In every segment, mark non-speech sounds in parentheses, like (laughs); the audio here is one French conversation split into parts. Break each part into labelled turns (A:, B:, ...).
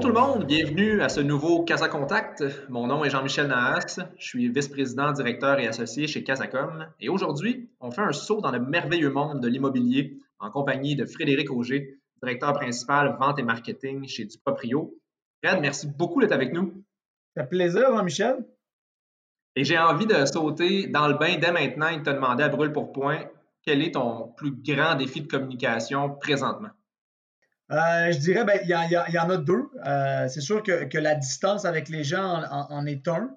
A: Bonjour tout le monde, bienvenue à ce nouveau Casa Contact. Mon nom est Jean-Michel Nahas, je suis vice-président, directeur et associé chez Casacom. Et aujourd'hui, on fait un saut dans le merveilleux monde de l'immobilier en compagnie de Frédéric Auger, directeur principal vente et marketing chez Duproprio. Fred, merci beaucoup d'être avec nous.
B: Ça fait plaisir, Jean-Michel.
A: Et j'ai envie de sauter dans le bain dès maintenant et de te demander à brûle pour point, quel est ton plus grand défi de communication présentement?
B: Euh, je dirais, ben, il y, en a deux. Euh, c'est sûr que, la distance avec les gens en, est un.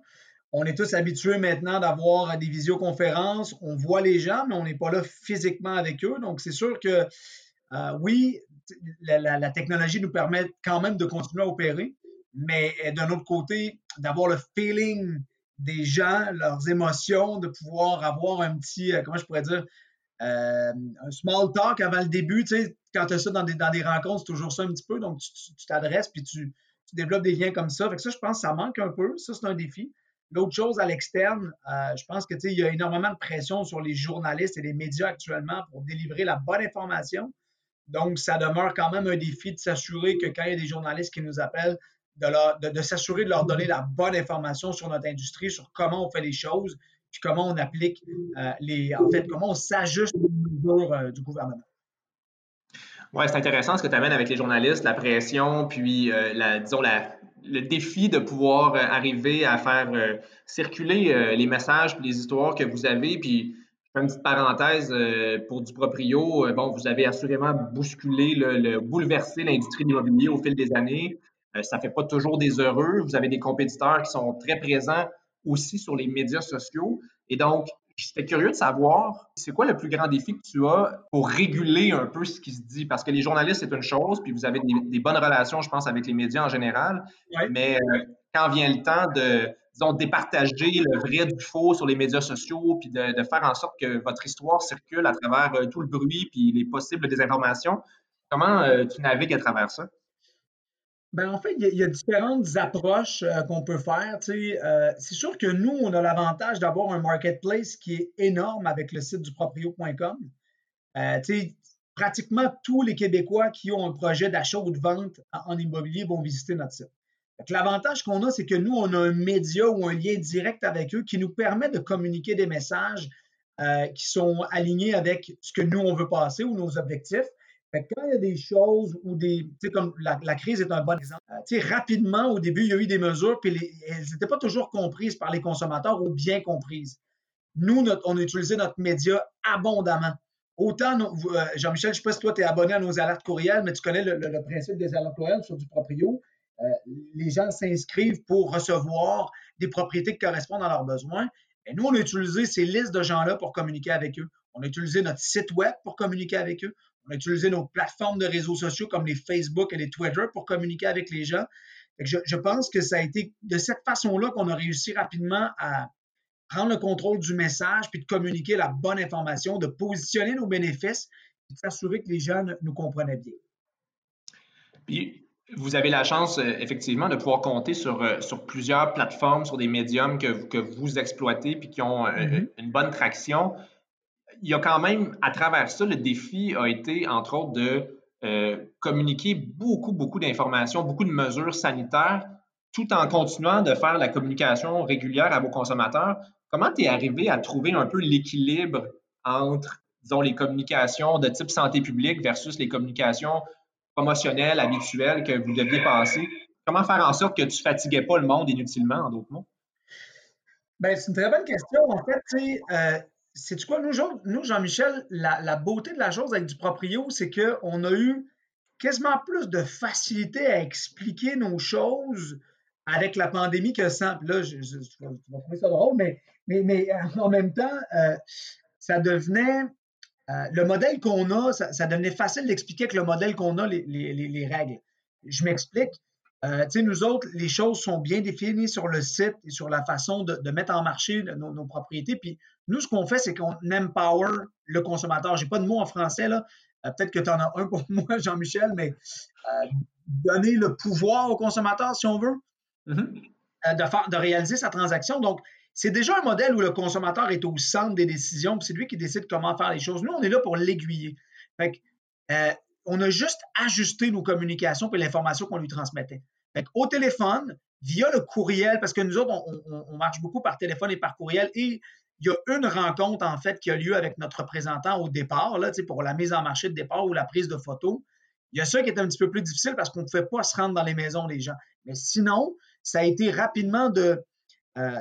B: On est tous habitués maintenant d'avoir des visioconférences. On voit les gens, mais on n'est pas là physiquement avec eux. Donc, c'est sûr que euh, oui, la, technologie nous permet quand même de continuer à opérer, mais d'un autre côté, d'avoir le feeling des gens, leurs émotions, de pouvoir avoir un petit, comment je pourrais dire, un small talk avant le début, tu sais, quand tu as ça dans des, dans des rencontres, c'est toujours ça un petit peu. Donc, tu t'adresses puis tu, développes des liens comme ça. Fait que ça, je pense que ça manque un peu. Ça, c'est un défi. L'autre chose à l'externe, euh, je pense que il y a énormément de pression sur les journalistes et les médias actuellement pour délivrer la bonne information. Donc, ça demeure quand même un défi de s'assurer que quand il y a des journalistes qui nous appellent, de, de, s'assurer de leur donner la bonne information sur notre industrie, sur comment on fait les choses, puis comment on applique euh, les. En fait, comment on s'ajuste aux mesures euh, du gouvernement.
A: Oui, c'est intéressant ce que tu amènes avec les journalistes, la pression, puis euh, la, disons la, le défi de pouvoir euh, arriver à faire euh, circuler les messages puis les histoires que vous avez. Puis, une petite parenthèse pour du proprio. bon, vous avez assurément bousculé, le, bouleversé l'industrie de l'immobilier au fil des années. ça fait pas toujours des heureux. Vous avez des compétiteurs qui sont très présents aussi sur les médias sociaux. Et donc, J'étais curieux de savoir, c'est quoi le plus grand défi que tu as pour réguler un peu ce qui se dit? Parce que les journalistes, c'est une chose, puis vous avez des, bonnes relations, je pense, avec les médias en général. Mais euh, quand vient le temps de, disons, départager le vrai du faux sur les médias sociaux, puis de, faire en sorte que votre histoire circule à travers euh, tout le bruit, puis les possibles désinformations, comment euh, tu navigues à travers ça?
B: Ben, en fait, il y, a différentes approches euh, qu'on peut faire. Euh, c'est sûr que nous, on a l'avantage d'avoir un marketplace qui est énorme avec le site du proprio.com. Euh, pratiquement tous les Québécois qui ont un projet d'achat ou de vente en, immobilier vont visiter notre site. L'avantage qu'on a, c'est que nous, on a un média ou un lien direct avec eux qui nous permet de communiquer des messages qui sont alignés avec ce que nous, on veut passer ou nos objectifs quand il y a des choses ou des. Tu sais, comme la, crise est un bon exemple. Euh, tu sais, rapidement, au début, il y a eu des mesures, puis elles n'étaient pas toujours comprises par les consommateurs ou bien comprises. Nous, on a utilisé notre média abondamment. Autant, euh, Jean-Michel, je ne sais pas si toi, tu es abonné à nos alertes courriels, mais tu connais le, principe des alertes courriels sur du proprio. Euh, les gens s'inscrivent pour recevoir des propriétés qui correspondent à leurs besoins. Et nous, on a utilisé ces listes de gens-là pour communiquer avec eux. On a utilisé notre site web pour communiquer avec eux. On a utilisé nos plateformes de réseaux sociaux comme les Facebook et les Twitter pour communiquer avec les gens. Je, pense que ça a été de cette façon-là qu'on a réussi rapidement à prendre le contrôle du message, puis de communiquer la bonne information, de positionner nos bénéfices, et de s'assurer que les gens nous comprenaient bien.
A: Puis, vous avez la chance, euh, effectivement, de pouvoir compter sur, euh, sur plusieurs plateformes, sur des médiums que, que vous exploitez, puis qui ont euh, mm-hmm. une bonne traction il y a quand même, à travers ça, le défi a été, entre autres, de euh, communiquer beaucoup, beaucoup d'informations, beaucoup de mesures sanitaires, tout en continuant de faire la communication régulière à vos consommateurs. Comment tu es arrivé à trouver un peu l'équilibre entre, disons, les communications de type santé publique versus les communications promotionnelles, habituelles que vous deviez passer? Comment faire en sorte que tu fatiguais pas le monde inutilement, en d'autres mots?
B: Bien, c'est une très bonne question. En fait, euh, c'est quoi, nous, Jean-Michel, la, beauté de la chose avec du proprio, c'est qu'on a eu quasiment plus de facilité à expliquer nos choses avec la pandémie que sans. Là, je, vais trouver ça drôle, mais, euh, en même temps, euh, ça devenait. Euh, le modèle qu'on a, ça, devenait facile d'expliquer que le modèle qu'on a, les règles. Je m'explique. Euh, nous autres, les choses sont bien définies sur le site et sur la façon de, mettre en marché nos, propriétés. Puis nous, ce qu'on fait, c'est qu'on empower le consommateur. Je n'ai pas de mot en français, là. Euh, peut-être que tu en as un pour (laughs) moi, Jean-Michel, mais euh, donner le pouvoir au consommateur, si on veut, mm-hmm. de, faire, de réaliser sa transaction. Donc, c'est déjà un modèle où le consommateur est au centre des décisions, puis c'est lui qui décide comment faire les choses. Nous, on est là pour l'aiguiller. Fait on a juste ajusté nos communications et l'information qu'on lui transmettait. au téléphone, via le courriel, parce que nous autres, on, marche beaucoup par téléphone et par courriel, et il y a une rencontre, en fait, qui a lieu avec notre représentant au départ, là, pour la mise en marché de départ ou la prise de photos. Il y a ça qui est un petit peu plus difficile parce qu'on ne pouvait pas se rendre dans les maisons des gens. Mais sinon, ça a été rapidement de, euh,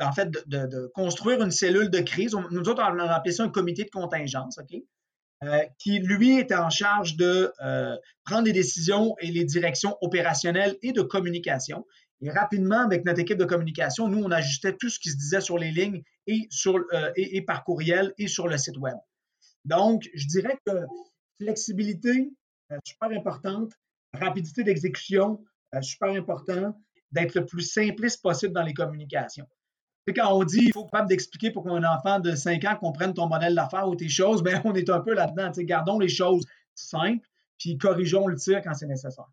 B: en fait, de, construire une cellule de crise. nous autres, on a appelé ça un comité de contingence, OK? Euh, qui, lui, était en charge de euh, prendre les décisions et les directions opérationnelles et de communication. Et rapidement, avec notre équipe de communication, nous, on ajustait tout ce qui se disait sur les lignes et, sur, et par courriel et sur le site Web. Donc, je dirais que flexibilité, super importante, rapidité d'exécution, super important, d'être le plus simpliste possible dans les communications. Quand on dit il faut capable d'expliquer pour qu'un enfant de 5 ans comprenne ton modèle d'affaires ou tes choses, bien, on est un peu là-dedans. Gardons les choses simples, puis corrigeons le tir quand c'est nécessaire.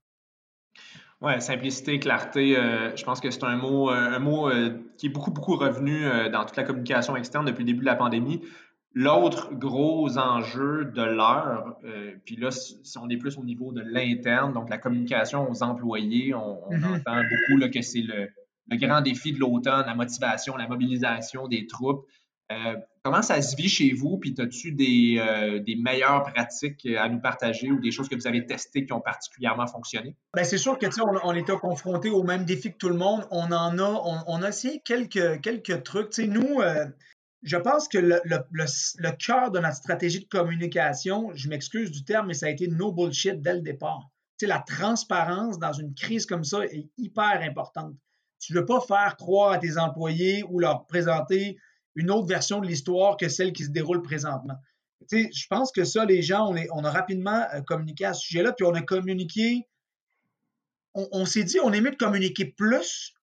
A: Oui, simplicité, clarté, euh, je pense que c'est un mot, euh, un mot euh, qui est beaucoup, beaucoup revenu dans toute la communication externe depuis le début de la pandémie. L'autre gros enjeu de l'heure, puis là, si on est plus au niveau de l'interne, donc la communication aux employés, on, mm-hmm. entend beaucoup là, que c'est le, grand défi de l'automne, la motivation, la mobilisation des troupes. Euh, comment ça se vit chez vous? Puis as-tu des, euh, des, meilleures pratiques à nous partager ou des choses que vous avez testées qui ont particulièrement fonctionné?
B: Bien, c'est sûr que on, on était confronté au même défi que tout le monde. On en a, on, a essayé quelques, quelques trucs. sais, nous, je pense que le, cœur de notre stratégie de communication, je m'excuse du terme, mais ça a été no bullshit dès le départ. Tu la transparence dans une crise comme ça est hyper importante. Tu ne veux pas faire croire à tes employés ou leur présenter une autre version de l'histoire que celle qui se déroule présentement. Tu je pense que ça, les gens, on, a rapidement euh, communiqué à ce sujet-là, puis on a communiqué, on, s'est dit, on est mieux de communiquer plus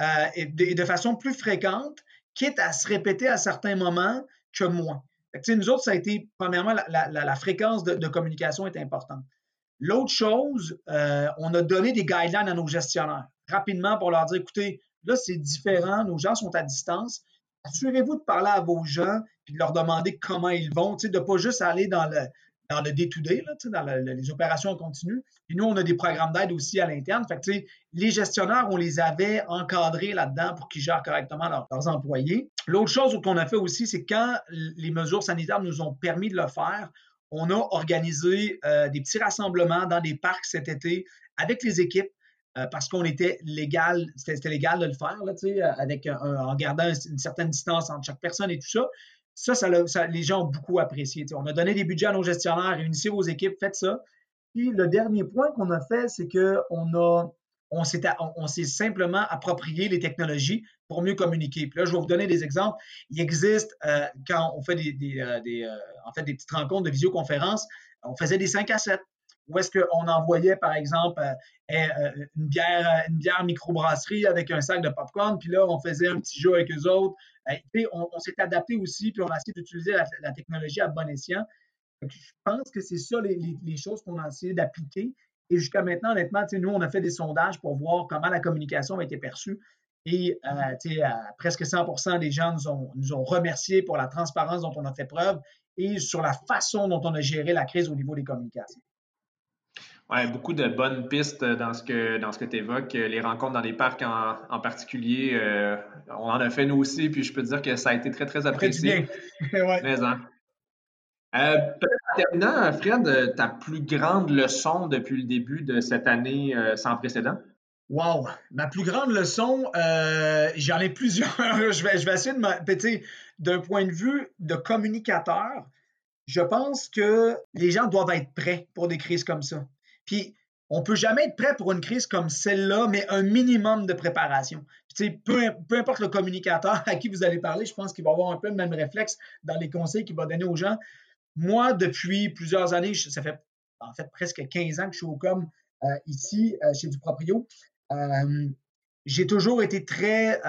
B: euh, et de façon plus fréquente, quitte à se répéter à certains moments que moins. nous autres, ça a été, premièrement, la, fréquence de, communication est importante. L'autre chose, euh, on a donné des guidelines à nos gestionnaires rapidement pour leur dire, écoutez, là, c'est différent, nos gens sont à distance. Assurez-vous de parler à vos gens et de leur demander comment ils vont, de ne pas juste aller dans le, dans le day-to-day, dans les opérations continues. Et nous, on a des programmes d'aide aussi à l'interne. Fait les gestionnaires, on les avait encadrés là-dedans pour qu'ils gèrent correctement leurs employés. L'autre chose qu'on a fait aussi, c'est quand les mesures sanitaires nous ont permis de le faire, on a organisé euh, des petits rassemblements dans des parcs cet été avec les équipes euh, parce qu'on était légal, c'était légal de le faire, là, avec en gardant une certaine distance entre chaque personne et tout ça. Ça, ça, les gens ont beaucoup apprécié. On a donné des budgets à nos gestionnaires, réunissez vos équipes, faites ça. Puis le dernier point qu'on a fait, c'est qu'on a on s'est, simplement approprié les technologies pour mieux communiquer. Puis là, je vais vous donner des exemples. Il existe, euh, quand on fait des, des, euh, euh, fait, des petites rencontres de visioconférence, on faisait des 5 à 7 où est-ce qu'on envoyait, par exemple, une bière, une bière microbrasserie avec un sac de popcorn, puis là, on faisait un petit jeu avec eux autres. on, s'est adapté aussi, puis on a essayé d'utiliser la, technologie à bon escient. je pense que c'est ça les, choses qu'on a essayé d'appliquer. Et jusqu'à maintenant, honnêtement, nous, on a fait des sondages pour voir comment la communication a été perçue. Et euh, presque 100% des gens nous ont, nous ont remerciés pour la transparence dont on a fait preuve et sur la façon dont on a géré la crise au niveau des communications.
A: Oui, beaucoup de bonnes pistes dans ce que, dans ce que tu évoques. Les rencontres dans les parcs en, particulier, euh, on en a fait nous aussi, puis je peux te dire que ça a été très, très apprécié.
B: Très bien. (laughs)
A: Mais, hein. euh, terminant, Fred, ta plus grande leçon depuis le début de cette année euh, sans précédent?
B: Wow! Ma plus grande leçon, j'en ai plusieurs. (laughs) je, vais, je vais essayer de me. D'un point de vue de communicateur, je pense que les gens doivent être prêts pour des crises comme ça. Puis, on peut jamais être prêt pour une crise comme celle-là, mais un minimum de préparation. peu, peu importe le communicateur (laughs) à qui vous allez parler, je pense qu'il va avoir un peu le même réflexe dans les conseils qu'il va donner aux gens. Moi, depuis plusieurs années, ça fait en fait presque 15 ans que je suis au com euh, ici, euh, chez du Proprio. Euh, j'ai toujours été très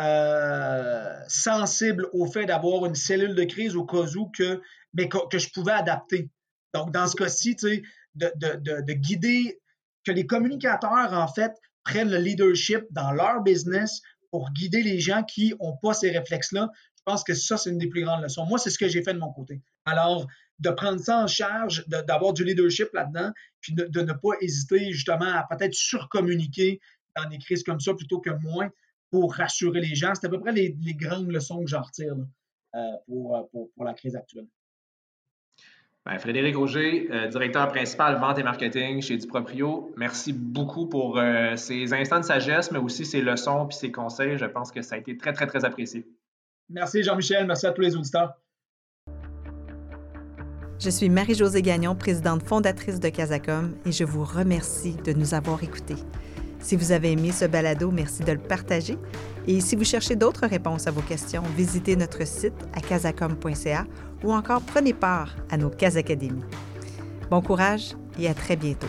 B: sensible au fait d'avoir une cellule de crise au cas où que, mais que, je pouvais adapter. Donc, dans ce cas-ci, tu sais, de, guider, que les communicateurs, en fait, prennent le leadership dans leur business pour guider les gens qui n'ont pas ces réflexes-là. Je pense que ça, c'est une des plus grandes leçons. Moi, c'est ce que j'ai fait de mon côté. Alors, de prendre ça en charge, d'avoir du leadership là-dedans, puis de, ne pas hésiter justement à peut-être surcommuniquer dans des crises comme ça plutôt que moins pour rassurer les gens. C'est à peu près les, grandes leçons que j'en retire euh, pour, pour, la crise actuelle.
A: Ben, Frédéric Auger, directeur principal vente et marketing chez Duproprio, merci beaucoup pour ces instants de sagesse, mais aussi ces leçons et ces conseils. Je pense que ça a été très, très, très apprécié.
B: Merci Jean-Michel, merci à tous les auditeurs.
C: Je suis Marie-Josée Gagnon, présidente fondatrice de Casacom, et je vous remercie de nous avoir écoutés. Si vous avez aimé ce balado, merci de le partager. Et si vous cherchez d'autres réponses à vos questions, visitez notre site à casacom.ca ou encore prenez part à nos Cas Bon courage et à très bientôt.